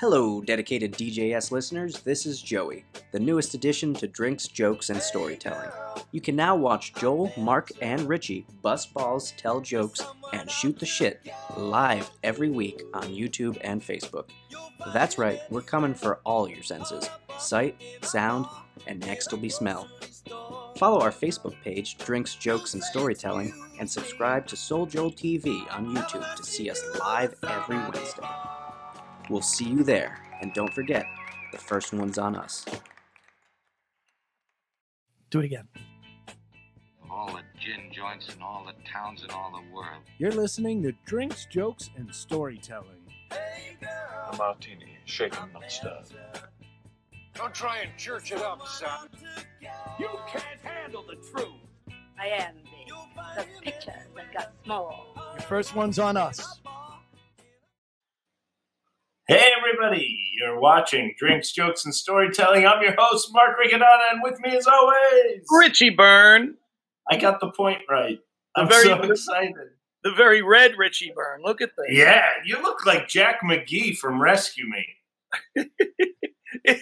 Hello, dedicated DJS listeners. This is Joey, the newest addition to Drinks, Jokes, and Storytelling. You can now watch Joel, Mark, and Richie bust balls, tell jokes, and shoot the shit live every week on YouTube and Facebook. That's right, we're coming for all your senses sight, sound, and next will be smell. Follow our Facebook page, Drinks, Jokes, and Storytelling, and subscribe to Soul Joel TV on YouTube to see us live every Wednesday. We'll see you there, and don't forget, the first one's on us. Do it again. all the gin joints in all the towns in all the world. You're listening to Drinks, Jokes, and Storytelling. A martini, shaken, not stirred. Don't try and church it up, son. You can't handle the truth. I am big. The pictures have got small. Your first one's on us. Hey, everybody! You're watching Drinks, Jokes, and Storytelling. I'm your host, Mark Riccadonna, and with me, as always, Richie Byrne, I got the point right. I'm very- so excited. the very red Richie Byrne. Look at this. Yeah, you look like Jack McGee from Rescue Me.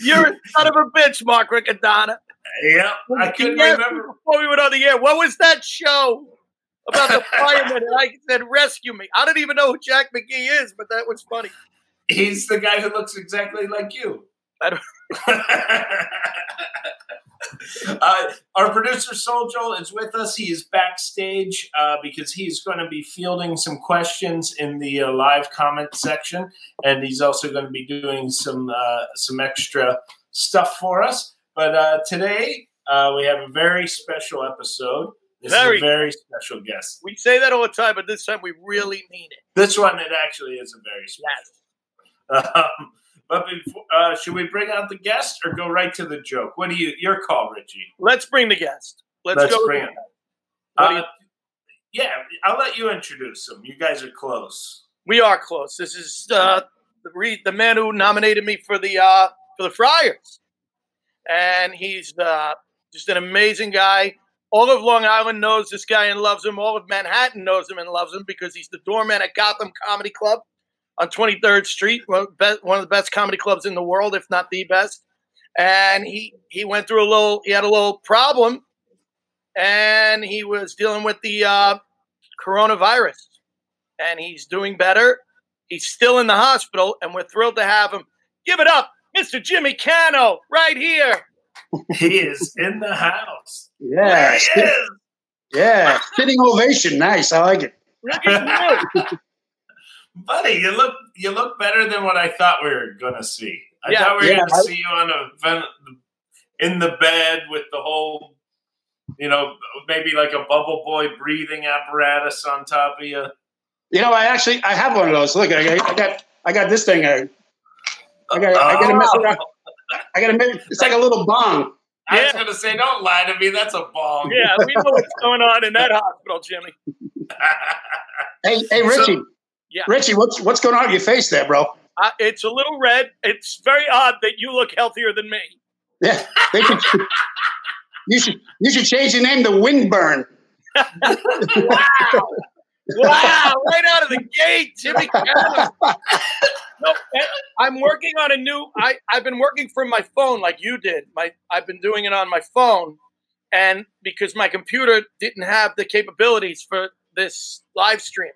You're a son of a bitch, Mark Riccadonna. Yep, I couldn't Yes, remember. Before we went on the air, what was that show about the fireman? and I said, rescue me. I don't even know who Jack McGee is, but that was funny. He's the guy who looks exactly like you. I don't- uh, our producer Soul Joel is with us. He is backstage uh, because he's going to be fielding some questions in the uh, live comment section, and he's also going to be doing some uh, some extra stuff for us. But uh, today uh, we have a very special episode. This Very. is a very special guest. We say that all the time, but this time we really mean it. This one, it actually is a very special. Um, but before, uh, should we bring out the guest or go right to the joke? What do you? Your call, Richie. Let's bring the guest. Let's, Let's go. bring it. Uh, yeah, I'll let you introduce him. You guys are close. We are close. This is uh, the, the man who nominated me for the uh, for the Friars, and he's uh, just an amazing guy. All of Long Island knows this guy and loves him. All of Manhattan knows him and loves him because he's the doorman at Gotham Comedy Club on 23rd Street, one of, the best comedy clubs in the world, if not the best. And he he went through a little. He had a little problem, and he was dealing with the uh, coronavirus and he's doing better. He's still in the hospital, and we're thrilled to have him. Give it up, Mr. Jimmy Cano, right here. He is in the house. Yeah, There he sit- is. yeah, sitting ovation. Nice, I like it. Look at you. buddy. You look you look better than what I thought we were gonna see. I Yeah, thought we were yeah, gonna I- see you on a ven- in the bed with the whole, you know, maybe like a bubble boy breathing apparatus on top of you. You know, I actually I have one of those. Look, I got I got, I got this thing. I, I got I got to mess Oh. around. I got to make. It's like a little bong. I was gonna say, don't lie to me. That's a bong. Yeah, we know what's going on in that hospital, Jimmy. Hey, hey, Richie. So- Yeah. Richie, what's what's going on with your face there, bro? Uh, it's a little red. It's very odd that you look healthier than me. Yeah, they should, you should you should change your name to Windburn. Wow. Wow, right out of the gate, Jimmy. No, I'm working on a new. I I've been working from my phone like you did. My I've been doing it on my phone, and because my computer didn't have the capabilities for this live streaming,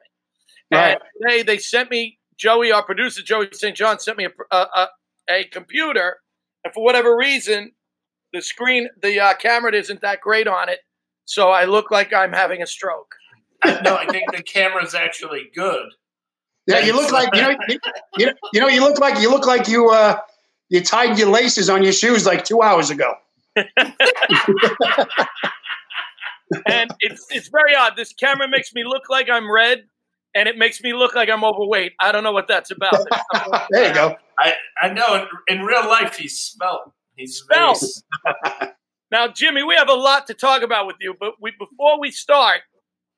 Right. and today they sent me Joey, our producer Joey St. John, sent me a, a, a, a computer, and for whatever reason, the screen, the uh, camera isn't that great on it, so I look like I'm having a stroke. I, no, I think the camera's actually good. Yeah, you look like you know you, you, know, you look like you look like you uh you tied your laces on your shoes like two hours ago. and it's it's very odd. This camera makes me look like I'm red, and it makes me look like I'm overweight. I don't know what that's about. There you go. I I know. In, in real life, he's spelt. He's very now, Jimmy, we have a lot to talk about with you, but we before we start,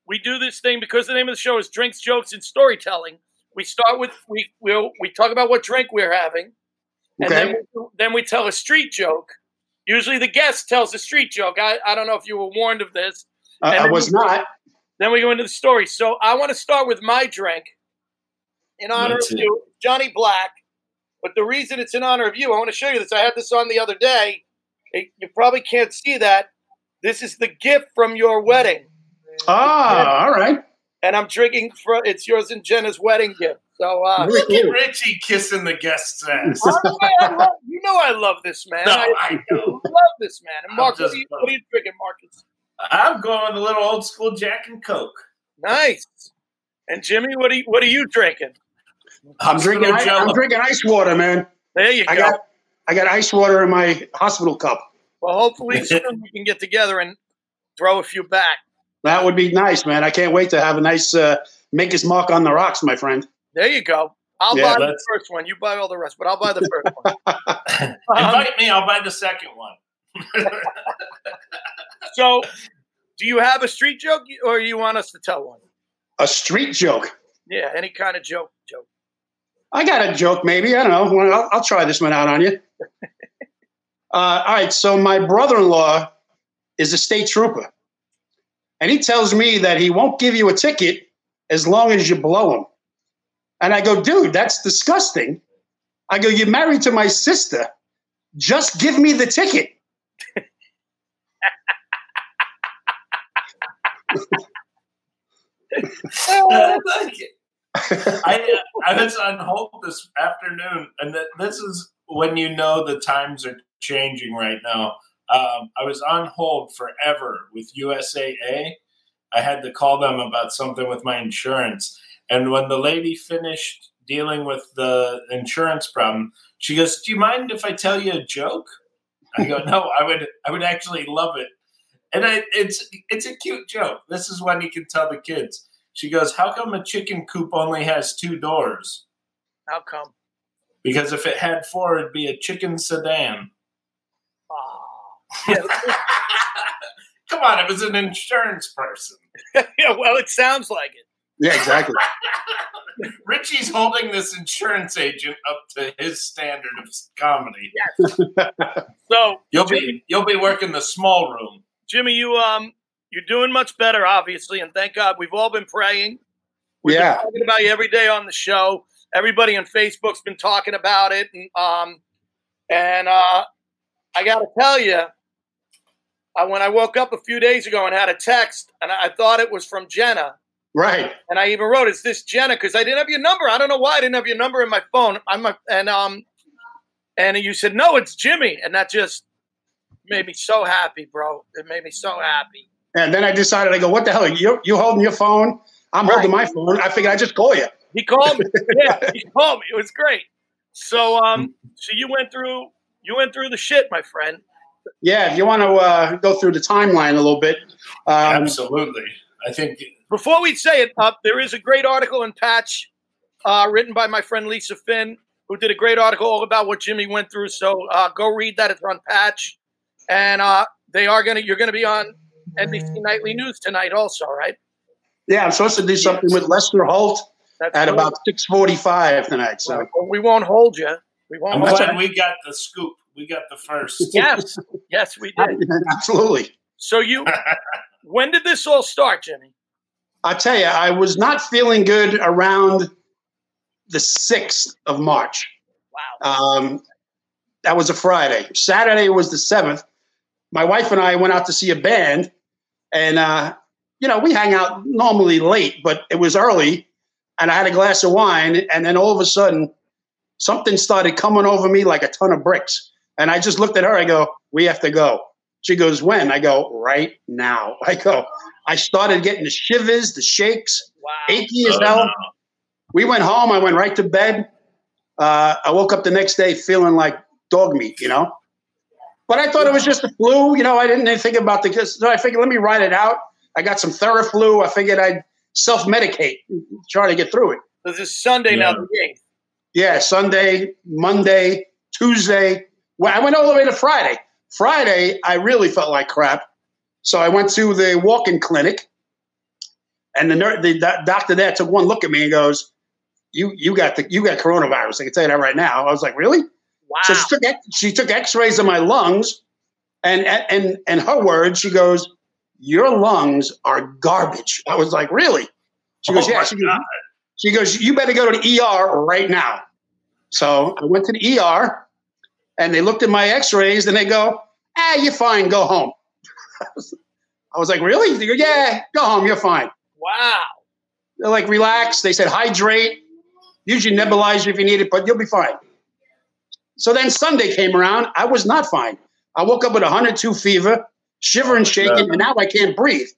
we do this thing because the name of the show is Drinks, Jokes, and Storytelling. We start with we we we talk about what drink we're having, and then Okay. we, then we tell a street joke. Usually, the guest tells a street joke. I, I don't know if you were warned of this. I, And I then was we- not. Then we go into the story. So I want to start with my drink, in honor of you, Johnny Black. But the reason it's in honor of you, I want to show you this. I had this on the other day. It- you probably can't see that. This is the gift from your wedding, Ah, all right. and I'm drinking for It's yours and Jenna's wedding gift. So uh, Look at cool. Richie kissing the guest's ass. I love- you know I love this man. No, I, I know. love this man. And I'm what are, you, what are you drinking, Marcus? I'm going with a little old school Jack and Coke. Nice. And Jimmy, what are you, what are you drinking? I'm drinking. I, I'm drinking ice water, man. There you I go. got I got ice water in my hospital cup. well, hopefully soon we can get together and throw a few back. That would be nice, man. I can't wait to have a nice uh, Maker's Mark on the rocks, my friend. There you go. I'll Yeah, buy the first one. You buy all the rest, but I'll buy the first one. Um, Invite me, I'll buy the second one. so, do you have a street joke, or you want us to tell one? A street joke. Yeah, any kind of joke. Joke. I got a joke, maybe. I don't know. Well, I'll, I'll try this one out on you. Uh, all right. So my brother-in-law is a state trooper, and he tells me that he won't give you a ticket as long as you blow him. And I go, dude, that's disgusting. I go, you're married to my sister. Just give me the ticket. I. I, I was on hold this afternoon, and th- this is when you know the times are changing right now. Um, I was on hold forever with USAA. I had to call them about something with my insurance. And when the lady finished dealing with the insurance problem, she goes, "Do you mind if I tell you a joke?" I go, "No, I would. I would actually love it." And I, it's it's a cute joke. This is when you can tell the kids. She goes, "How come a chicken coop only has two doors?" How come? Because if it had four, it'd be a chicken sedan. Yeah, Come on, it was an insurance person. yeah, well, it sounds like it. Yeah, exactly. Richie's holding this insurance agent up to his standard of comedy. Yes. So, You'll be you'll be working the small room. Jimmy, you um, you're doing much better, obviously, and thank God. We've all been praying. We've Yeah. been talking about you every day on the show. Everybody on Facebook's been talking about it, and um, and uh, I got to tell you, I, when I woke up a few days ago and had a text, and I, I thought it was from Jenna, Right. and I even wrote, "Is this Jenna?" Because I didn't have your number. I don't know why I didn't have your number in my phone. I'm a, and um, and you said no, it's Jimmy, and that just made me so happy, bro. It made me so happy. And then I decided, I go, what the hell? You you holding your phone? I'm holding my phone. I figured I'd just call you. He called me. yeah, he called me. It was great. So um, so you went through you went through the shit, my friend. Yeah, if you want to uh, go through the timeline a little bit. Um, Absolutely. I think Before we say it, uh, there is a great article in Patch, uh, written by my friend Lisa Finn, who did a great article all about what Jimmy went through. So uh, go read that. It's on Patch, and uh, they are gonna. You're gonna be on NBC Nightly News tonight, also, right? yeah, I'm supposed to do something with Lester Holt That's at cool. about 6:45 tonight. So Well, we won't hold you. We won't. I'm glad we got the scoop. We got the first. Yes, yes, we did. absolutely. So you, when did this all start, Jimmy? I tell you, I was not feeling good around the 6th of March. Wow. Um, that was a Friday. Saturday was the 7th. My wife and I went out to see a band, and, uh, you know, we hang out normally late, but it was early, and I had a glass of wine, and then all of a sudden, something started coming over me like a ton of bricks. And I just looked at her, I go, We have to go. She goes, When? I go, Right now. I go, I started getting the shivers, the shakes, Wow. achy as Oh, hell. no. We went home. I went right to bed. Uh, I woke up the next day feeling like dog meat, you know. But I thought it was just the flu. You know, I didn't think about the. So I figured, let me ride it out. I got some Theraflu. I figured I'd self medicate, try to get through it. This is Sunday now, Yeah. the eighth. Yeah, Sunday, Monday, Tuesday. Well, I went all the way to Friday. Friday, I really felt like crap. So I went to the walk-in clinic, and the, ner- the do- doctor there took one look at me and goes, "You you got the you got coronavirus. I can tell you that right now." I was like, "Really?" Wow. So she took she took X-rays of my lungs, and and and her words, she goes, "Your lungs are garbage." I was like, "Really?" She goes, Oh "Yeah." She goes, She goes, You better go to the ER right now. So I went to the ER and they looked at my x rays and they go, Ah, you're fine. Go home. I was like, Really? They go, Yeah, go home. You're fine. Wow. They're like, Relax. They said, Hydrate. Usually nebulizer if you need it, but you'll be fine. So then Sunday came around. I was not fine. I woke up with 102 fever, shivering, shaking, and now I can't breathe.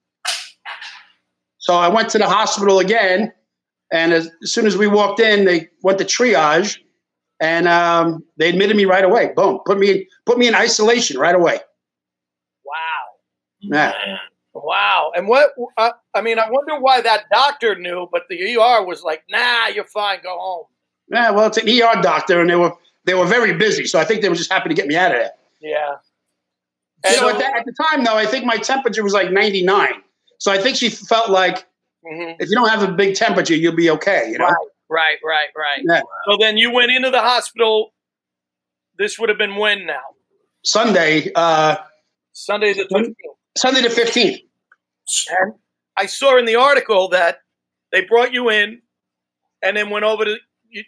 So I went to the hospital again, and as, as soon as we walked in, they went to triage, and um, they admitted me right away. Boom, put me put me in isolation right away. Wow. Yeah. Wow. And what, uh, I mean, I wonder why that doctor knew, but the ER was like, nah, you're fine, go home. Yeah, well, it's an ER doctor, and they were they were very busy, so I think they were just happy to get me out of there. Yeah. And So- at, that, at the time, though, I think my temperature was like 99. So I think she felt like Mhm. if you don't have a big temperature, you'll be okay. You know? Right, right, right, right. Yeah. So then you went into the hospital. This would have been when now? Sunday, uh, Sunday the 15th. Sunday the 15th. And I saw in the article that they brought you in and then went over to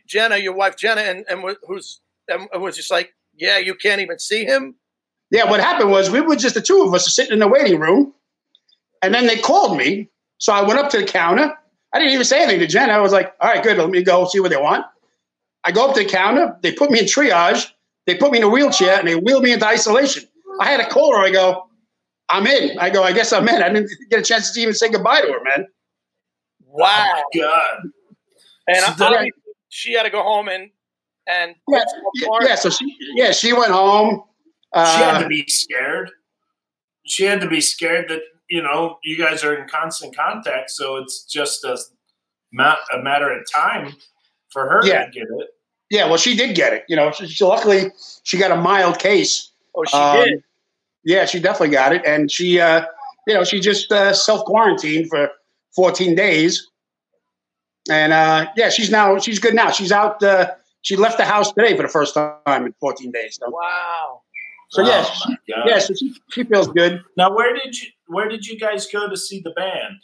Jenna, your wife Jenna, and, and who's and was just like, yeah, you can't even see him. Yeah, what happened was we were just the two of us sitting in the waiting room, and then they called me. So I went up to the counter. I didn't even say anything to Jen. I was like, all right, good, let me go see what they want. I go up to the counter. They put me in triage. They put me in a wheelchair and they wheeled me into isolation. I had a call her. I go, I'm in. I go, I guess I'm in. I didn't get a chance to even say goodbye to her, man. Wow. God. And So then- obviously she had to go home and and Yeah, yeah, yeah, so she, yeah, she went home. Uh, she had to be scared. She had to be scared that you know you guys are in constant contact, so it's just a, ma- a matter of time for her Yeah. to get it. Yeah, well, she did get it. You know, she, she- luckily she got a mild case. Oh, she Um, did. Yeah, she definitely got it, and she, uh, you know, she just uh, self quarantined for 14 days, and uh, yeah, she's now she's good now. She's out. Uh, she left the house today for the first time in 14 days. So, Wow. so yeah, Oh, she, yeah, so she, she feels good. Now, where did you where did you guys go to see the band?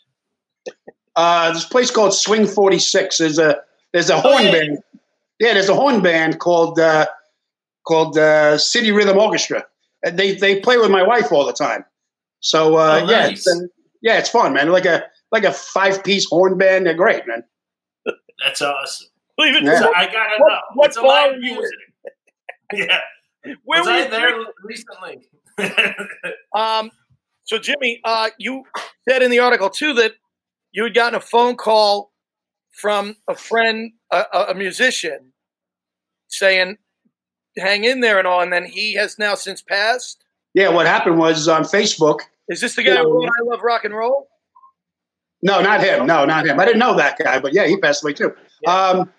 Uh, this place called Swing 46. There's a there's a horn yeah. band. Yeah, there's a horn band called uh, called uh, City Rhythm Orchestra. And they they play with my wife all the time. So uh, Oh, yeah, nice. it's, uh, yeah, it's fun, man. Like a like a five piece horn band. They're great, man. That's awesome. Leave it. Yeah. So I gotta What- know. what It's a bar live were you in? music. yeah. Where Was were I you there recently? Um, so Jimmy, uh, you said in the article too that you had gotten a phone call from a friend, a, a, musician, saying, "Hang in there" and all, and then he has now since passed. Yeah, what happened was on Facebook. Is this the guy who wrote "I Love Rock and Roll"? No, not him. No, not him. I didn't know that guy, but yeah, he passed away too. Um,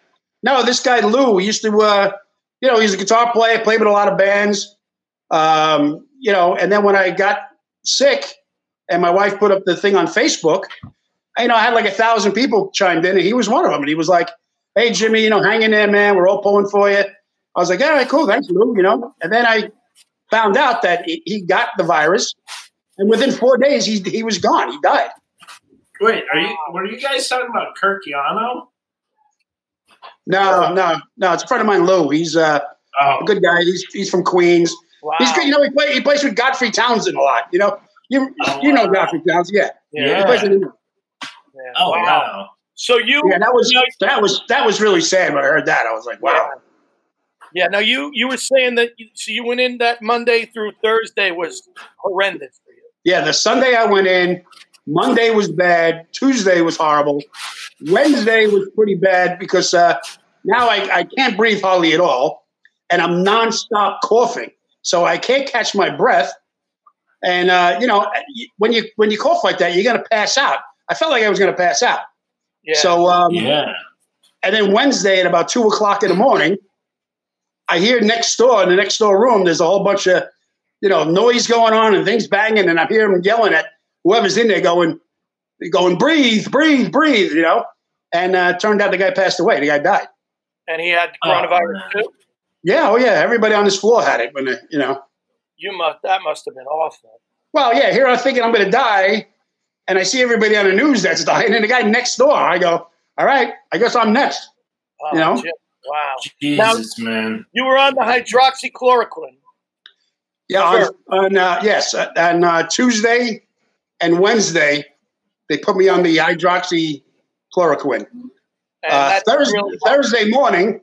no, this guy Lou he used to, uh, you know, he's a guitar player, played with a lot of bands. Um, you know, and then when I got sick, and my wife put up the thing on Facebook, you know, I had like a thousand people chimed in, and he was one of them. And he was like, "Hey, Jimmy, you know, hang in there, man. We're all pulling for you." I was like, "All right, cool, thanks, Lou." You know, and then I found out that he, got the virus, and within four days, he he was gone. He died. Wait, are you were you guys talking about Kirk Yano? No, no, no. It's a friend of mine, Lou. He's uh, Oh, a good guy. He's he's from Queens. Wow. He's good. You know, he, play, he plays with Godfrey Townsend a lot. You know, you Oh, you know wow. Godfrey Townsend, yeah. yeah. He plays with. Yeah. Oh wow. So you, Yeah, that was now- that was that was really sad when I heard that. I was like, wow. yeah. Now you, you were saying that. You, so you went in that Monday through Thursday was horrendous for you. Yeah, the Sunday I went in. Monday was bad. Tuesday was horrible. Wednesday was pretty bad because uh, now I, I can't breathe hardly at all, and I'm nonstop coughing, so I can't catch my breath. And uh, you know, when you when you cough like that, you're gonna pass out. I felt like I was gonna pass out. Yeah. So um, Yeah. and then Wednesday at about two o'clock in the morning, I hear next door in the next door room. There's a whole bunch of you know noise going on and things banging, and I hear them yelling at whoever's in there, going, going, breathe, breathe, breathe. You know, and uh, turned out the guy passed away. The guy died. and he had Oh, coronavirus man. too. Yeah, oh yeah. Everybody on this floor had it when they, you know. You must. That must have been awful. Well, yeah. Here I'm thinking I'm going to die, and I see everybody on the news that's dying, and the guy next door. I go, all right, I guess I'm next. Oh, You know? Jim, wow. Jesus, man. You were on the hydroxychloroquine. Yeah, on, on uh, yes, uh, on uh, Tuesday and Wednesday, they put me on the hydroxychloroquine. And Uh, Thursday, really Thursday morning,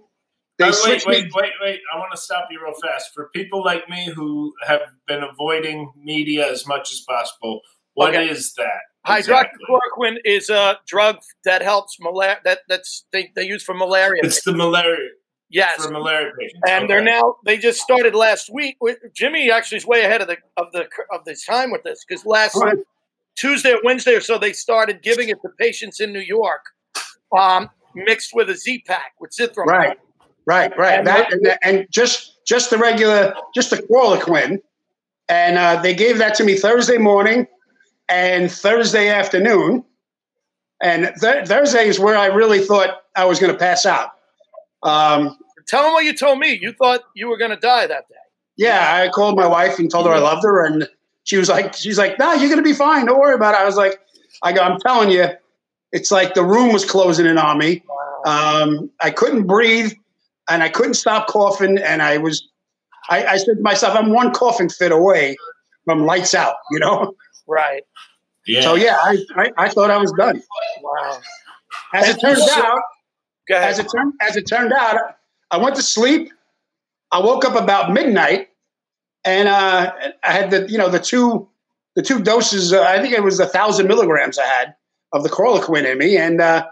they Uh, wait, wait, me. wait, wait. I want to stop you real fast. For people like me who have been avoiding media as much as possible, what is Okay. that? exactly? Hydroxychloroquine is a drug that helps malaria. That that's they, they use for malaria. It's the malaria. yes, For malaria patients. and they're now they just started last week. with- Jimmy actually is way ahead of the of the of the time with this because last Right. Tuesday or Wednesday or so they started giving it to patients in New York, um, mixed with a Z pack with Zithrom. Right, right, right. And That, and, and just just the regular, just the chloroquine, and uh, they gave that to me Thursday morning and Thursday afternoon. And th- Thursday is where I really thought I was going to pass out. Um, Tell them what you told me. You thought you were going to die that day. yeah, I called my wife and told her I loved her, and she was like, she's like, no, you're gonna be fine. Don't worry about it. I was like, I go, I'm telling you, it's like the room was closing in on me. Um, I couldn't breathe, and I couldn't stop coughing, and I was, I, I said to myself, I'm one coughing fit away from lights out, you know. Right. Yeah. So yeah, I, I, I thought I was done. Wow. As it turns out, Go ahead. as it turned as it turned out, I went to sleep. I woke up about midnight, and uh, I had the you know the two the two doses. Uh, I think it was a thousand milligrams I had of the chloroquine in me, and uh,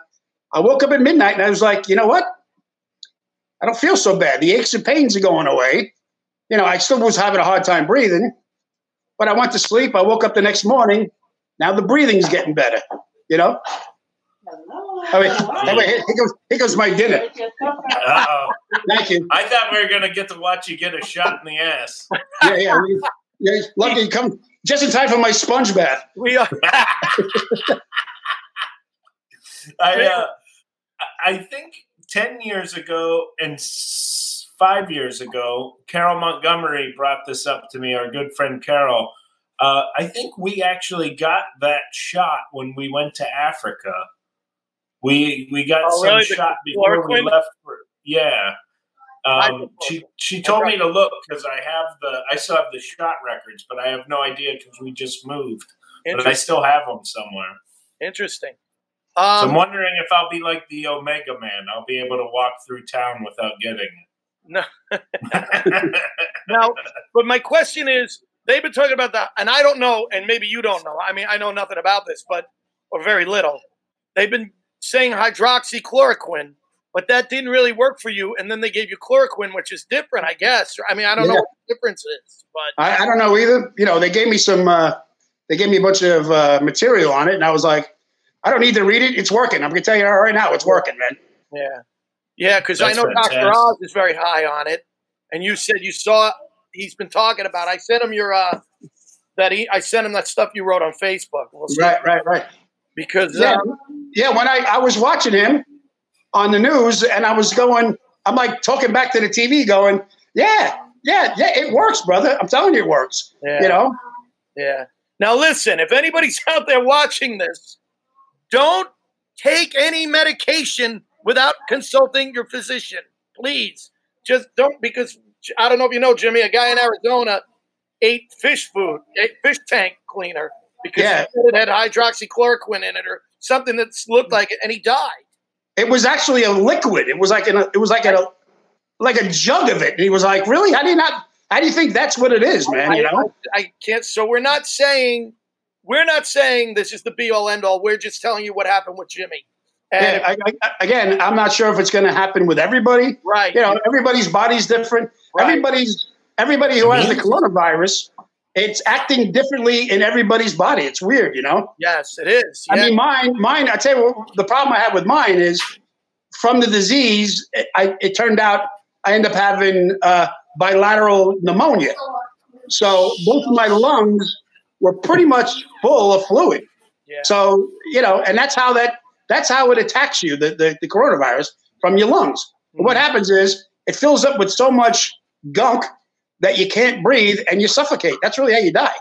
I woke up at midnight and I was like, you know what? I don't feel so bad. The aches and pains are going away. You know, I still was having a hard time breathing, but I went to sleep. I woke up the next morning. Now the breathing's getting better. You know. Oh, wait, oh, wait, here, here goes, here goes my dinner. Uh-oh. Thank you. I thought we were gonna get to watch you get a shot in the ass. Yeah, yeah. we- yeah lucky you come just in time for my sponge bath. we are. I uh, I think ten years ago and five years ago, Carol Montgomery brought this up to me. Our good friend Carol. Uh, I think we actually got that shot when we went to Africa. We we got Oh, some really? Shot before we left. For, yeah. Um, she she told me to look because I have the I still have the shot records, but I have no idea because we just moved. But I still have them somewhere. Interesting. So I'm Um, wondering if I'll be like the Omega Man. I'll be able to walk through town without getting it. No. it. now, but my question is, they've been talking about that, and I don't know, and maybe you don't know. I mean, I know nothing about this, but or very little. They've been saying hydroxychloroquine, but that didn't really work for you, and then they gave you chloroquine, which is different, I guess. I mean, I don't know what the difference is, but I, I don't know either. You know, they gave me some. Uh, they gave me a bunch of uh, material on it, and I was like, I don't need to read it. It's working. I'm gonna tell you right now, it's working, man. yeah, yeah, because I That's know Doctor. Oz is very high on it, and you said you saw he's been talking about. I sent him your uh that he I sent him that stuff you wrote on Facebook. We'll. Right, right, right. Because Yeah, uh, yeah. When I I was watching him on the news, and I was going, I'm like talking back to the TV, going, yeah, yeah, yeah. It works, brother. I'm telling you, it works. Yeah. You know. Yeah. Now listen, if anybody's out there watching this, don't take any medication without consulting your physician. Please. Just don't because I don't know if you know, Jimmy, a guy in Arizona ate fish food, ate fish tank cleaner because Yeah. it had hydroxychloroquine in it or something that looked like it, and he died. It was actually a liquid. It was like a, it was like a like a jug of it. And he was like, "Really? How do you not? How do you think that's what it is, man? You know? I, I can't. So we're not saying we're not saying this is the be all end all. We're just telling you what happened with Jimmy. And Yeah, I, I, again, I'm not sure if it's going to happen with everybody. right, You know, everybody's body's different. Right. Everybody's everybody who has the coronavirus, it's acting differently in everybody's body. It's weird, you know. yes, it is. I mean, mine, mine. I tell you what, the problem I have with mine is from the disease. It, I, it turned out I end up having uh, bilateral pneumonia. So both of my lungs were pretty much full of fluid. Yeah. So you know, and that's how that that's how it attacks you, the the, the coronavirus from your lungs. Mm-hmm. What happens is it fills up with so much gunk that you can't breathe and you suffocate. That's really how you die.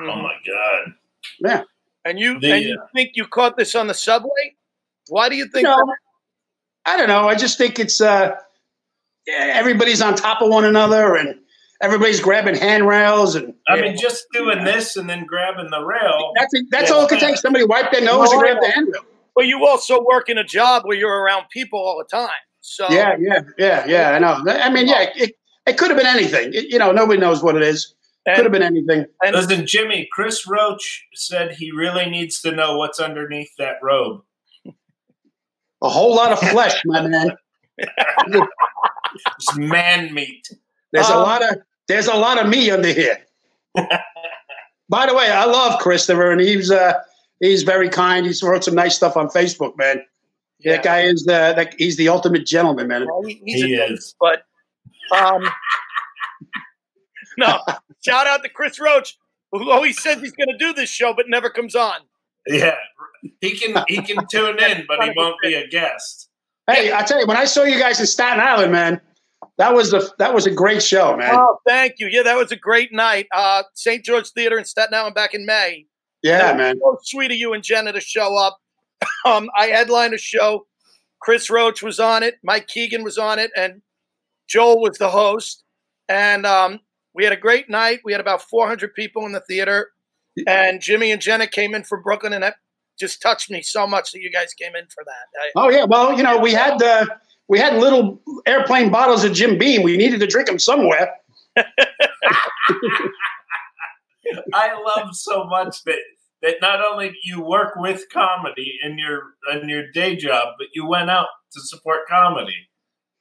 oh my god! Yeah. and you The, and you think you caught this on the subway? Why do you You think? know, I don't know. I just think it's uh, yeah, everybody's on top of one another and everybody's grabbing handrails and I mean, just doing this and then grabbing the rail. that's that's all it could take. Somebody wipe their nose and grab the handrail. But you also work in a job where you're around people all the time. So Yeah, yeah, yeah, yeah. I know. I mean, yeah, it, it could have been anything. It- you know, nobody knows what it is. Could have been anything. and Listen, Jimmy, Chris Roach said he really needs to know what's underneath that robe. A whole lot of flesh, my man. It's man meat. There's a Um, lot of there's a lot of me under here. By the way, I love Christopher, and he's uh he's very kind. He's wrote some nice stuff on Facebook, man. Yeah. That guy is the that, he's the ultimate gentleman, man. Well, he, he's He a is. but um, no. Shout out to Chris Roach, who always says he's going to do this show but never comes on. Yeah, he can he can tune in, but he won't be a guest. Hey, I tell you, when I saw you guys in Staten Island, man, that was the that was a great show, man. Oh, thank you. Yeah, that was a great night. Uh, St. George Theater in Staten Island back in May. yeah, man. So sweet of you and Jenna to show up. Um, I headlined a show. Chris Roach was on it. Mike Keegan was on it, and Joel was the host. And um, we had a great night. We had about 400 people in the theater, and Jimmy and Jenna came in from Brooklyn, and that just touched me so much that you guys came in for that. I, Oh yeah, well, you know, we had uh, we had little airplane bottles of Jim Beam. We needed to drink them somewhere. I love so much that that not only do you work with comedy in your in your day job, but you went out to support comedy.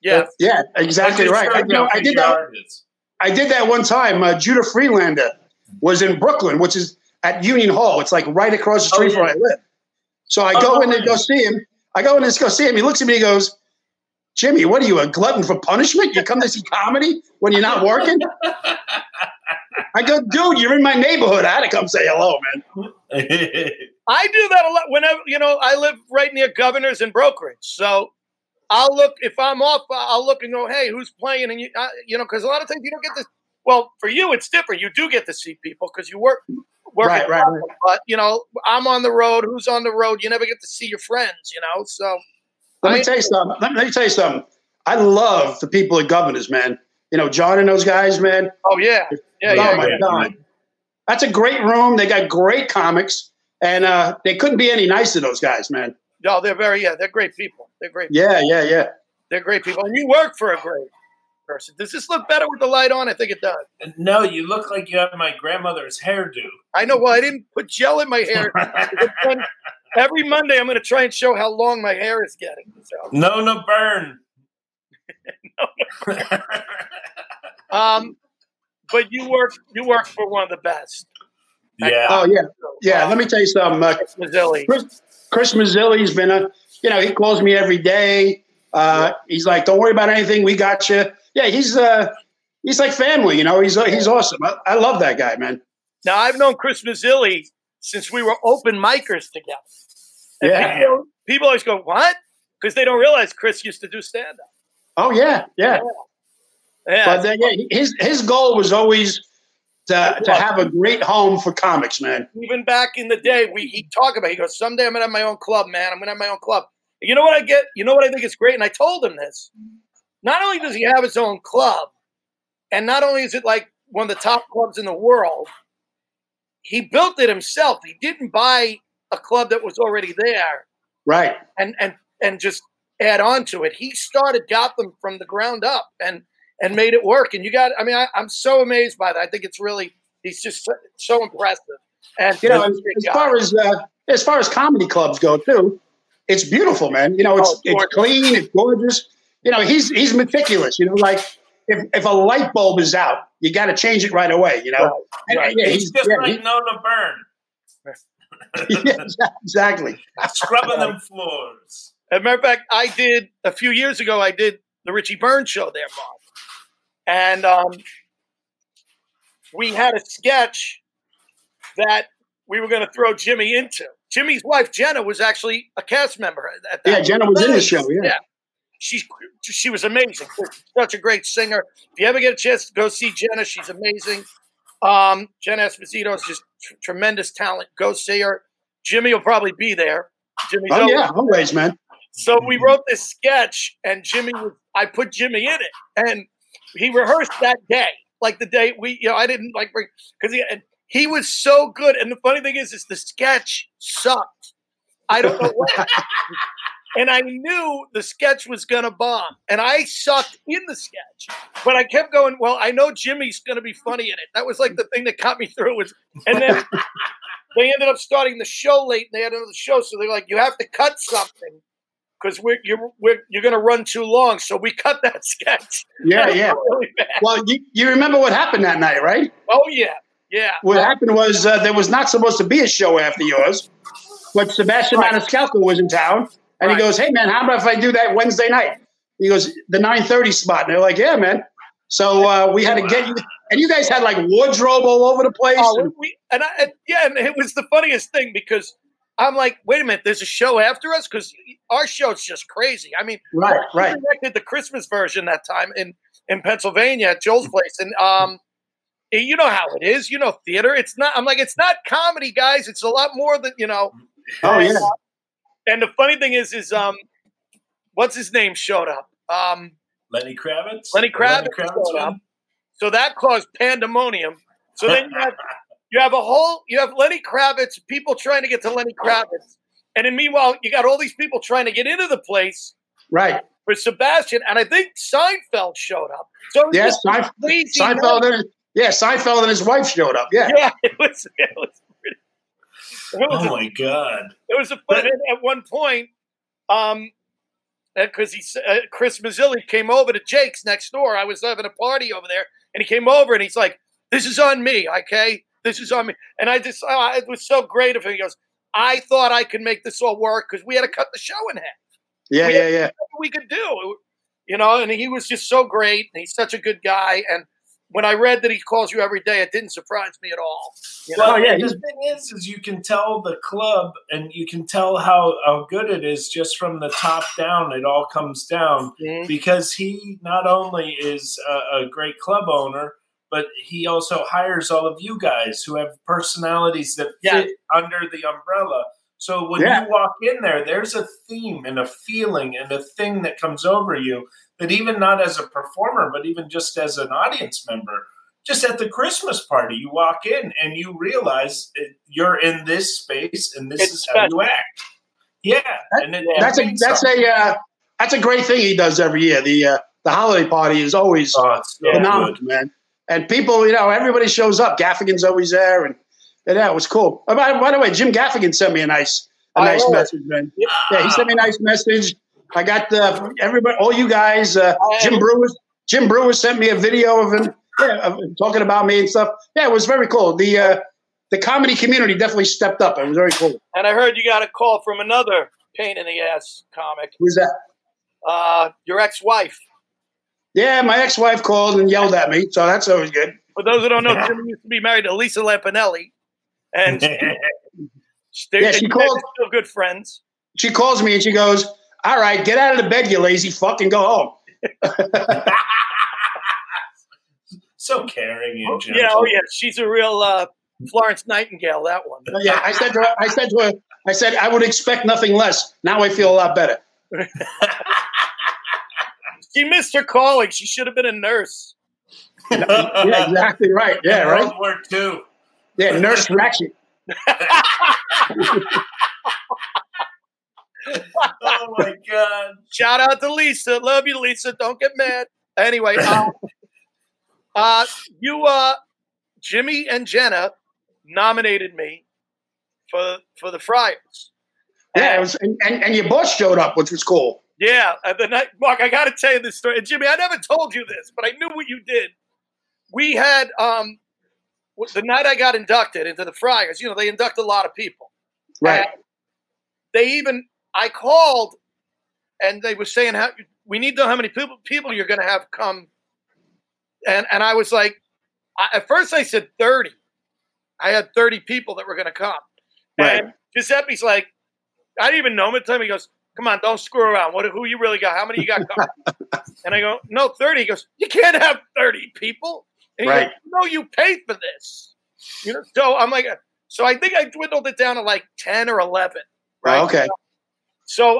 yeah, Yeah, exactly right. I, you know, I did that. artists. I did that one time. Uh, Judah Friedlander was in Brooklyn, which is at Union Hall. It's like right across the Oh, street yeah. from where I live. So I Oh, go in and go see him. I go in and go see him. He looks at me. He goes, "Jimmy, what are you a glutton for punishment? You come to see comedy when you're not working?" I go, "Dude, you're in my neighborhood. I had to come say hello, man." I do that a lot. Whenever you know, I live right near Governors and Brokerage, so I'll look if I'm off. I'll look and go, "Hey, who's playing?" And you, uh, you know, because a lot of times you don't get to. Well, for you, it's different. You do get to see people because you work. Work Right, at right, But you know, I'm on the road. Who's on the road? You never get to see your friends. You know, so Let I- me tell you something. Let, let me tell you something. I love the people at Governors, man. You know, John and those guys, man. oh yeah, yeah, oh yeah. my yeah. god, that's a great room. They got great comics, and uh, they couldn't be any nicer. Those guys, man. No, they're very yeah. They're great people. They're great. Yeah, yeah, yeah. They're great people. And you work for a great person. Does this look better with the light on? I think it does. no, you look like you have my grandmother's hairdo. I know. Well, I didn't put gel in my hair. Every Monday, I'm going to try and show how long my hair is getting. So, no, no burn. um, but you work. You work for one of the best. yeah. Oh yeah, yeah. Let me tell you something. Uh, Mazzilli. Chris, Chris Mazzilli's been a, you know, he calls me every day. Uh, he's like, "Don't worry about anything. We got you." Yeah, he's uh, he's like family. You know, he's uh, he's awesome. I, I love that guy, man. Now I've known Chris Mazzilli since we were open micers together. Yeah. People, people always go, "What?" Because they don't realize Chris used to do stand up. Oh yeah, yeah. Yeah. But uh, yeah, his his goal was always to to have a great home for comics, man. even back in the day, we he talk about. He goes, "Someday I'm gonna have my own club, man. I'm gonna have my own club." And you know what I get? You know what I think is great, and I told him this. Not only does he have his own club, and not only is it like one of the top clubs in the world, he built it himself. He didn't buy a club that was already there Right. and and and just add on to it. He started Gotham from the ground up and and made it work. And you got, I mean, I, I'm so amazed by that. I think it's really he's just so, so impressive. And You know, as, a guy. far as uh, as far as comedy clubs go, too, it's beautiful, man. You know, it's Oh, it's clean, it's gorgeous. You know, he's he's meticulous. You know, like if if a light bulb is out, you got to change it right away. You know, And, Right. yeah, He's he's, just yeah, like Nona Burn, he- yeah, exactly. scrubbing them floors. As a matter of fact, I did a few years ago. I did the Richie Byrne's show there, Mark, and um, we had a sketch that we were going to throw Jimmy into. Jimmy's wife Jenna was actually a cast member at that. Yeah, Jenna was in the show. Yeah. Yeah. She's she was amazing. Such a great singer. If you ever get a chance to go see Jenna, she's amazing. Um, Jenna Esposito is just tr- tremendous talent. Go see her. Jimmy will probably be there. Jimmy's Oh yeah, always, man. So we wrote this sketch, and Jimmy was. I put Jimmy in it, and he rehearsed that day, like the day we. You know, I didn't like bring because he and he was so good. And the funny thing is, is the sketch sucked. I don't know what. and I knew the sketch was gonna bomb, and I sucked in the sketch. But I kept going. Well, I know Jimmy's gonna be funny in it. That was like the thing that got me through. Was and then they ended up starting the show late, and they had another show, so they're like, you have to cut something because we're you're we're, you're going to run too long. So we cut that sketch. Yeah, yeah. Really. Well, you, you remember what happened that night, right? Oh yeah, yeah. What happened was uh, there was not supposed to be a show after yours, but Sebastian Right. Maniscalco was in town, and Right. he goes, "Hey man, how about if I do that Wednesday night?" He goes, "The 9:30 spot," and they're like, "Yeah, man." So uh, we had to get you, and you guys had like wardrobe all over the place. Oh, and- we and I and, yeah, and it was the funniest thing because I'm like, wait a minute, there's a show after us because our show's just crazy. I mean, right, we right. directed the Christmas version that time in in Pennsylvania at Joel's place, and um, you know how it is. You know, theater. It's not. I'm like, it's not comedy, guys. It's a lot more than you know. Oh yeah. And the funny thing is, is um, what's his name showed up? Um, Lenny Kravitz. Lenny The Kravitz showed up. So that caused pandemonium. So then you have you have a whole you have Lenny Kravitz, people trying to get to Lenny Kravitz, and then meanwhile you got all these people trying to get into the place Right. for Sebastian, and I think Seinfeld showed up. So Yes, just Seinf- crazy Seinfeld and yeah, Seinfeld and his wife showed up. Yeah. Yeah, it was. It was. Pretty, it was Oh my god. It was a fun. at one point, um, because he uh, Chris Mazzilli came over to Jake's next door. I was having a party over there, and he came over and he's like, "This is on me, okay? This is on me." And I just, oh, it was so great of him. He goes, "I thought I could make this all work because we had to cut the show in half. Yeah, We- yeah, yeah. We could do, you know." And he was just so great. And he's such a good guy. And when I read that he calls you every day, it didn't surprise me at all. You know? Well, yeah, and he's- the thing is, is you can tell the club, and you can tell how, how good it is just from the top down. It all comes down Mhm. because he not only is a, a great club owner, but he also hires all of you guys who have personalities that fit under the umbrella. So when Yeah. you walk in there, there's a theme and a feeling and a thing that comes over you that even not as a performer, but even just as an audience member, just at the Christmas party, you walk in and you realize you're in this space and this It's is how you act. Yeah, and it, That's it a that's something. a uh, that's a great thing he does every year. The uh, the holiday party is always Oh, it's so phenomenal, good. man. And people, you know, everybody shows up. Gaffigan's always there, and, and yeah, it was cool. Oh, by, by the way, Jim Gaffigan sent me a nice a I nice message, man. Yeah, he sent me a nice message. I got uh, everybody, all you guys. Uh, Jim Breuer, Jim Breuer sent me a video of him, yeah, of him talking about me and stuff. Yeah, it was very cool. The uh, the comedy community definitely stepped up. It was very cool. And I heard you got a call from another pain in the ass comic, Who's that? uh, your ex-wife. Yeah, my ex-wife called and yelled at me, so that's always good. For those who don't know, Jimmy used to be married to Lisa Lampanelli, and they're Yeah, she called- still good friends. She calls me and she goes, "All right, get out of the bed, you lazy fuck, and go home." so caring and gentle. Yeah, oh yeah, she's a real uh, Florence Nightingale. That one. Yeah, I said to her, I said to her, I said I would expect nothing less. Now I feel a lot better. She missed her calling. She should have been a nurse. Yeah, exactly right. Yeah, right. World War II. Yeah, nurse Ratched. Oh my god. Shout out to Lisa. Love you, Lisa. Don't get mad. Anyway, uh, uh, you, uh, Jimmy and Jenna nominated me for for the Friars. Yeah, it was, and, and and your boss showed up, which was cool. Yeah, and the night, Mark, I got to tell you this story. And Jimmy, I never told you this, but I knew what you did. We had um, the night I got inducted into the Friars. You know, they induct a lot of people. Right. And they even I called, and they were saying how we need to know how many people people you're going to have come. And and I was like, I, at first I said thirty. I had thirty people that were going to come. Right. And Giuseppe's like, I didn't even know him at the time. He goes, "Come on, don't screw around. What? Who you really got? How many you got coming?" and I go, "No, 30. He goes, "You can't have thirty people." And he Right. goes, no, you paid for this. You know, so I'm like, so I think I dwindled it down to like ten or eleven. Right. Oh, okay. So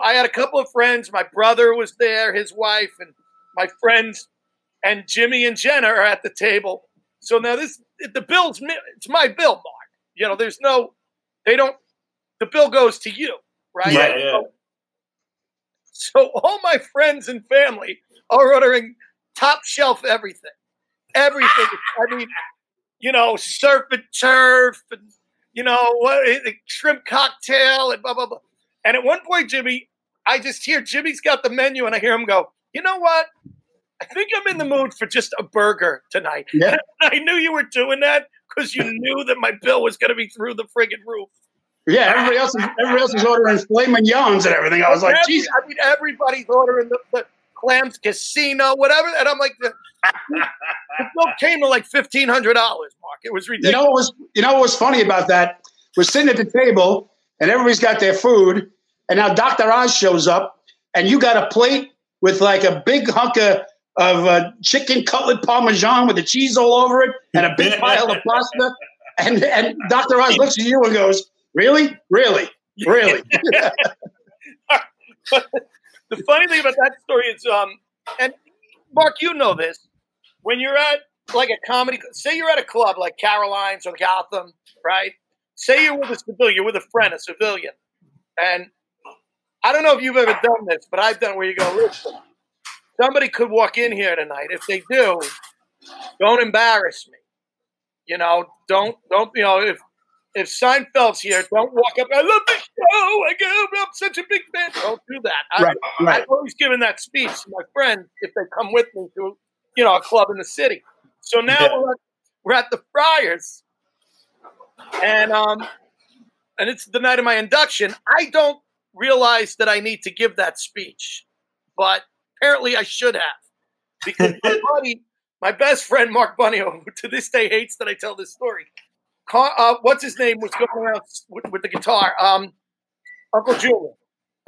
I had a couple of friends. My brother was there, his wife, and my friends, and Jimmy and Jenna are at the table. So now this the bill's it's my bill, Mark. You know, there's no they don't the bill goes to you, right? Yeah, yeah. So, so all my friends and family are ordering top shelf everything. Everything. I mean, you know, surf and turf and you know what eh, shrimp cocktail and blah blah blah. And at one point, Jimmy, I just hear Jimmy's got the menu and I hear him go, you know what? I think I'm in the mood for just a burger tonight. Yeah. I knew you were doing that because you knew that my bill was going to be through the friggin' roof. Yeah, everybody else is everybody else is ordering filet mignons and everything. I was like, geez, I mean, everybody's ordering the, the clams casino, whatever. And I'm like, the, the bill came to like fifteen hundred dollars, Mark. It was ridiculous. you know what was you know what was funny about that? We're sitting at the table and everybody's got their food, and now Dr. Oz shows up, and you got a plate with like a big hunk of, of uh, chicken cutlet parmesan with the cheese all over it, and a big pile of pasta. And and Dr. Oz looks at you and goes, "Really, really, really?" the funny thing about that story is, um, and Mark, you know this. When you're at like a comedy, say you're at a club like Caroline's or Gotham, right? Say you're with a civilian, you're with a friend, a civilian, and I don't know if you've ever done this, but I've done where you go, listen, somebody could walk in here tonight. If they do, don't embarrass me. You know, don't don't you know if if Seinfeld's here, don't walk up. I love the show. I go, I'm such a big fan. Don't do that. I, Right, right. I've always given that speech to my friends if they come with me to, you know, a club in the city. So now Yeah. we're, at, we're at the Friars, and um, and it's the night of my induction. I don't realize that I need to give that speech, but apparently I should have because my buddy, my best friend Mark Bunio, who to this day hates that I tell this story. Uh, what's his name was going around with, with the guitar? Um, Uncle Julian.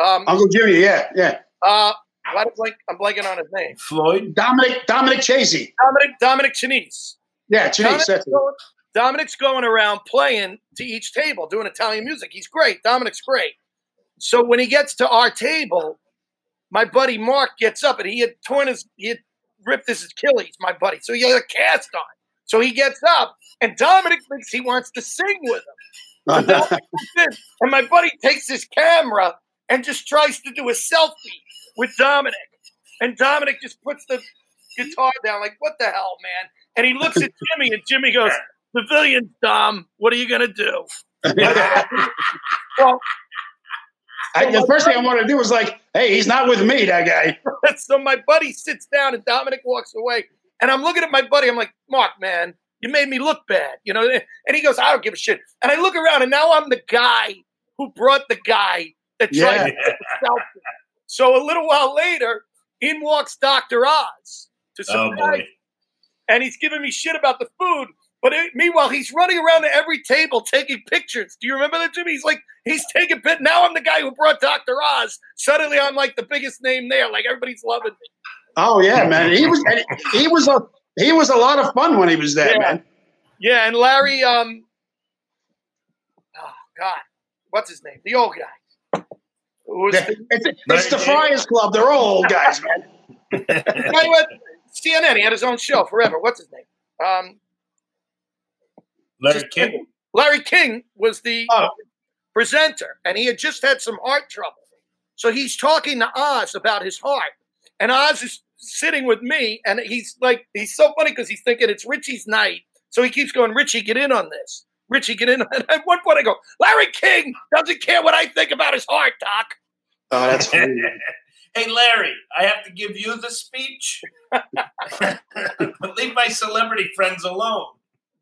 Um, Uncle Junior, yeah, yeah. uh, why did blank, I'm blanking on his name. Floyd. Dominic Dominic Chasey, Dominic Dominic Chianese. yeah, Chianese. Dominic's That's it. going, Dominic's going around playing to each table, doing Italian music. He's great. Dominic's great. So when he gets to our table, my buddy Mark gets up and he had torn his, he had ripped his Achilles, my buddy. So he had a cast on. So he gets up and Dominic thinks he wants to sing with him. So Dominic comes in, and my buddy takes his camera and just tries to do a selfie with Dominic. And Dominic just puts the guitar down, like, what the hell, man? And he looks at Jimmy, and Jimmy goes, Pavilion, Dom, what are you going to do? Well, I, the first thing I wanted to do was like, hey, he's not with me, that guy. so my buddy sits down, and Dominic walks away. And I'm looking at my buddy. I'm like, Mark, man, you made me look bad. You know? And he goes, I don't give a shit. And I look around, and now I'm the guy who brought the guy that tried Yeah. to take a selfie. So a little while later, in walks Dr. Oz to Oh surprise boy. and he's giving me shit about the food. But it, meanwhile, he's running around to every table taking pictures. Do you remember that, Jimmy? He's like, he's taking pit. Now I'm the guy who brought Dr. Oz. Suddenly I'm like the biggest name there. Like everybody's loving me. Oh yeah, man. He was he was a he was a lot of fun when he was there, Yeah. man. Yeah, and Larry, um, oh God, what's his name? The old guy. The, It's, it's the Friars Club. They're all old guys, man. the guy who CNN. He had his own show forever. What's his name? Um, Larry just- King. Larry King was the Oh. presenter, and he had just had some heart trouble. So he's talking to Oz about his heart, and Oz is sitting with me, and he's like, he's so funny because he's thinking it's Richie's night, so he keeps going, Richie, get in on this. Richie, get in. And at one point, I go, Larry King doesn't care what I think about his heart, Doc. Oh, that's funny. hey, Larry, I have to give you the speech. Leave my celebrity friends alone.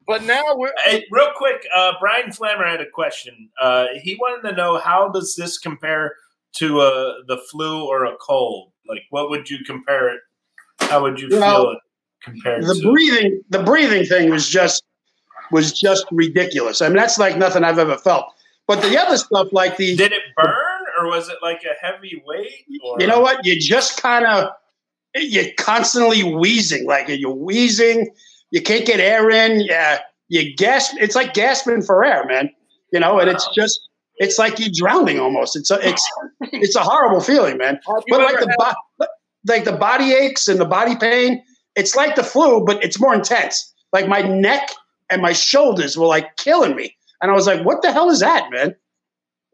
But now we're Hey, real quick, uh, Brian Flammer had a question. Uh, he wanted to know how does this compare to uh, the flu or a cold? Like, what would you compare it? How would you You know, feel it compared the to? breathing the breathing thing was just was just ridiculous. I mean, that's like nothing I've ever felt. But the other stuff, like the Did it burn, or was it like a heavy weight? Or? you know what, you just kind of you're constantly wheezing, like you're wheezing. You can't get air in. Yeah, you gasp. It's like gasping for air, man. You know, and it's just it's like you're drowning almost. It's a, it's it's a horrible feeling, man. But like the had- bo- like the body aches and the body pain, it's like the flu, but it's more intense. Like my neck and my shoulders were like killing me, and I was like, "What the hell is that, man?"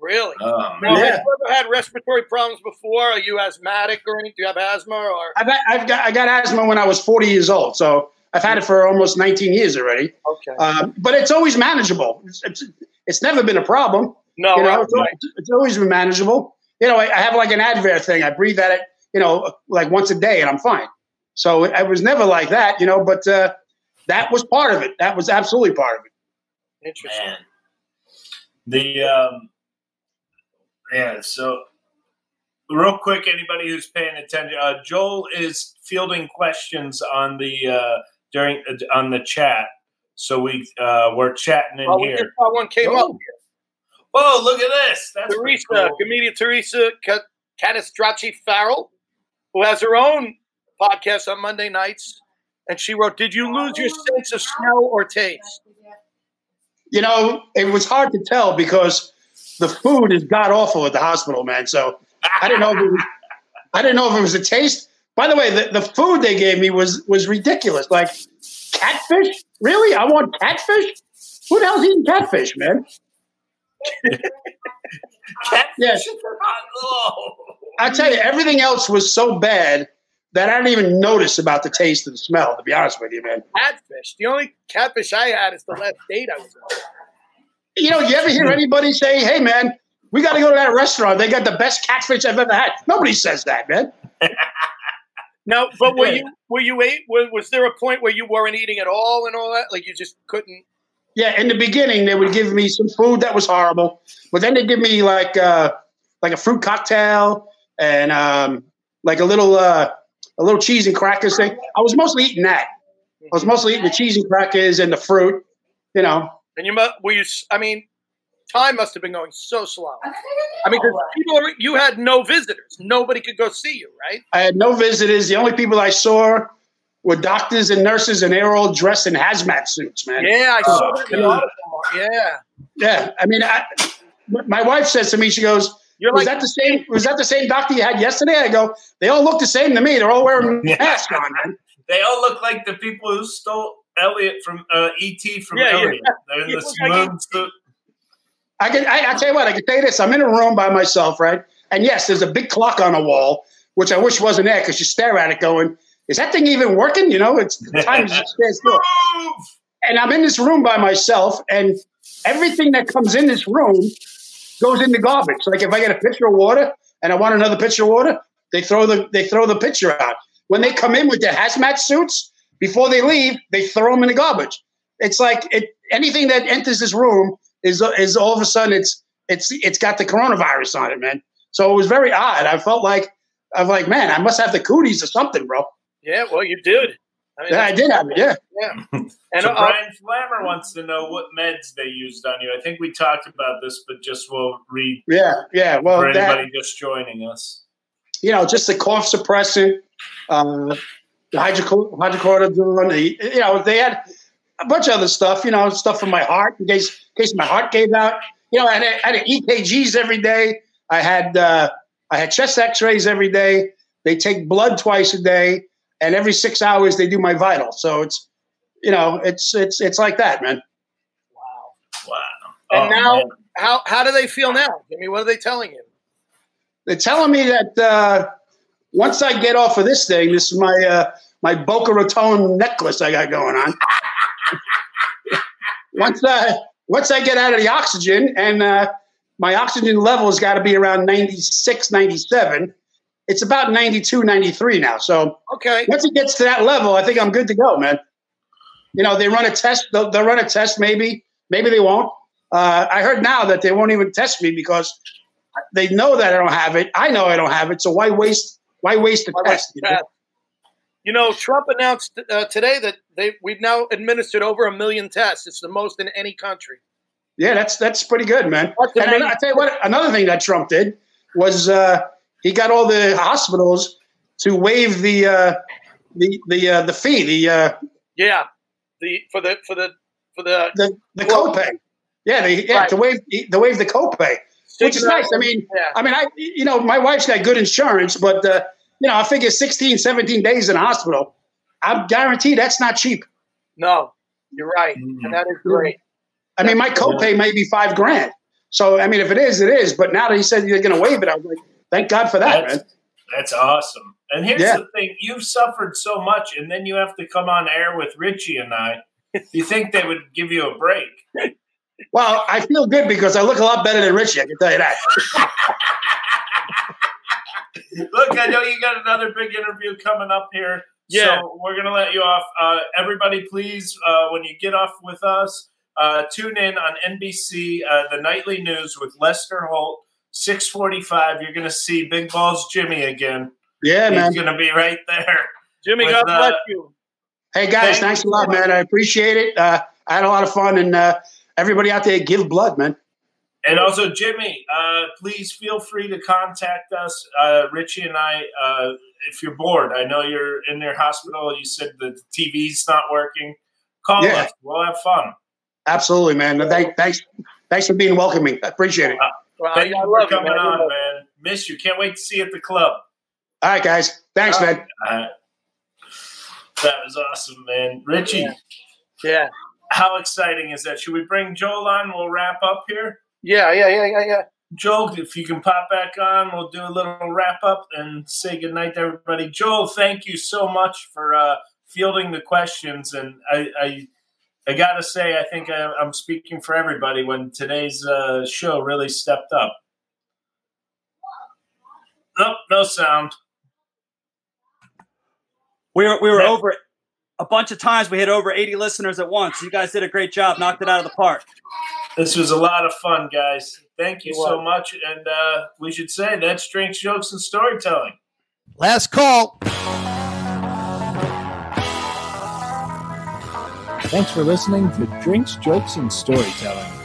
Really? Oh, now, yeah. have you ever had respiratory problems before? Are you asthmatic or anything? Do you have asthma or? I've I've got I got asthma when I was 40 years old, so I've had it for almost 19 years already. Okay. Um, but it's always manageable. It's, it's, it's never been a problem. no, you know, right, it's, always, it's always been manageable. You know, I, I have like an Advair thing. I breathe at it, you know, like once a day, and I'm fine. So it, it was never like that, you know. But uh, that was part of it. That was absolutely part of it. Interesting. Man. The um, yeah. So real quick, anybody who's paying attention, uh, Joel is fielding questions on the uh, during uh, on the chat. So we uh, we're chatting in Oh, we here. just saw one came Oh. up. Whoa! Look at this. That's pretty Teresa, cool. comedian Teresa Ca- Catastracci Farrell, who has her own podcast on Monday nights, and she wrote, "Did you lose your sense of smell or taste?" You know, it was hard to tell because the food is god awful at the hospital, man. So I didn't know if it was, I didn't know if it was a taste. By the way, the, the food they gave me was was ridiculous. Like catfish? Really? I want catfish? Who the hell's eating catfish, man? Catfish Yes. Oh. I tell you, everything else was so bad that I didn't even notice about the taste and the smell. To be honest with you, man. Catfish. The only catfish I had is the last date I was on. You know, you ever hear anybody say, "Hey, man, we got to go to that restaurant. They got the best catfish I've ever had." Nobody says that, man. Now, but were you were you ate? Was, there a point where you weren't eating at all and all that? Like you just couldn't? Yeah, in the beginning, they would give me some food that was horrible, but then they give me like uh, like a fruit cocktail and um, like a little uh, a little cheese and crackers thing. I was mostly eating that. I was mostly eating the cheese and crackers and the fruit. You know, And you were you? I mean, time must have been going so slow. I mean, people are, you had no visitors. Nobody could go see you, right? I had no visitors. The only people I saw were doctors and nurses, and they were all dressed in hazmat suits, man. Yeah, I saw Oh, that. in the God. article, Yeah, Yeah, I mean, I, my wife says to me, she goes, you're "Was like that the same? Was that the same doctor you had yesterday?" I go, "They all look the same to me. They're all wearing Yeah. masks on, man." They all look like the people who stole Elliot from uh, ET from Yeah, yeah. Elliot. They're in the look like suit. I can. I, I tell you what. I can tell you this. I'm in a room by myself, right? And yes, there's a big clock on the wall, which I wish wasn't there because you stare at it, going, "Is that thing even working?" You know, it's the time is just stands still. And I'm in this room by myself, and everything that comes in this room goes in the garbage. Like if I get a pitcher of water and I want another pitcher of water, they throw the they throw the pitcher out. When they come in with their hazmat suits, before they leave, they throw them in the garbage. It's like it, anything that enters this room is is all of a sudden it's it's it's got the coronavirus on it, man. So it was very odd. I felt like I was like, man, I must have the cooties or something, bro. yeah. Well, you did. I mean, Yeah, I did have it. Yeah. yeah. And so uh, Brian Flammer wants to know what meds they used on you. I think we talked about this, but just we'll read Yeah, yeah. Well, for that, anybody just joining us. you know, just the cough suppressant, uh, the hydroco- hydrocodone. You know, they had a bunch of other stuff. You know, stuff for my heart in case in case my heart gave out. You know, I had, I had EKGs every day. I had uh, I had chest X-rays every day. They take blood twice a day, and every six hours they do my vital. So it's you know, it's it's it's like that, man. Wow. Wow. And Oh, now- man. how how do they feel now? I mean, what are they telling you? They're telling me that uh, once I get off of this thing, this is my uh, my Boca Raton necklace I got going on. Once I once I get out of the oxygen and uh, my oxygen level has got to be around 96, 97. It's about 92, 93 now. So Okay. once it gets to that level, I think I'm good to go, man. You know, they run a test. They'll, they'll run a test. Maybe, maybe they won't. Uh, I heard now that they won't even test me because they know that I don't have it. I know I don't have it. So why waste? Why waste the Why test? waste the test? You know, Trump announced uh, today that they we've now administered over a million tests. It's the most in any country. Yeah, that's that's pretty good, man. And then? I tell you what, another thing that Trump did was uh, he got all the hospitals to waive the uh, the the uh, the fee, the uh, Yeah, the for the for the for the the the Well- copay. Yeah, they, yeah Right. to waive to waive the copay. which is nice. I mean, Yeah. I mean, I you know, my wife's got good insurance, but uh, you know, I figure 16, 17 days in the hospital. I'm guaranteed that's not cheap. No, you're right, and that is great. I mean, my copay may be five grand. So, I mean, if it is, it is. But now that he said you're going to waive it, I was like, thank God for that, That's, man. that's awesome. And here's Yeah. the thing: you've suffered so much, and then you have to come on air with Richie and I. You think they would give you a break? Well, I feel good because I look a lot better than Richie. I can tell you that. Look, I know you got another big interview coming up here. Yeah. So we're gonna let you off. Uh, everybody, please, uh, when you get off with us, uh, tune in on NBC, uh, the nightly news with Lester Holt, six forty-five. You're gonna see Big Balls Jimmy again. Yeah, man. He's gonna be right there. Jimmy, With, God uh, bless you. Hey, guys, Thank thanks a lot, man. I appreciate it. Uh, I had a lot of fun. And uh, everybody out there, give blood, man. And also, Jimmy, uh, please feel free to contact us, uh, Richie and I, uh, if you're bored. I know you're in your hospital. You said the TV's not working. Call Yeah. us. We'll have fun. Absolutely, man. Thank, thanks, thanks for being welcoming. I appreciate it. Well, Thank I you for love you, coming man. on, man. Miss you. Can't wait to see you at the club. All right, guys. Thanks, man. Uh, that was awesome, man. Richie, Yeah. Yeah, how exciting is that? Should we bring Joel on? We'll wrap up here. Yeah, yeah, yeah, yeah, yeah. Joel, if you can pop back on, we'll do a little wrap up and say goodnight to everybody. Joel, thank you so much for uh, fielding the questions. And I, I, I got to say, I think I, I'm speaking for everybody when today's uh, show really stepped up. Nope, no sound. We were we were Yeah. over a bunch of times. We hit over 80 listeners at once. You guys did a great job. Knocked it out of the park. This was a lot of fun, guys. Thank you It so was. much. And uh, we should say that's Drinks, Jokes, and Storytelling. Last call. Thanks for listening to Drinks, Jokes, and Storytelling.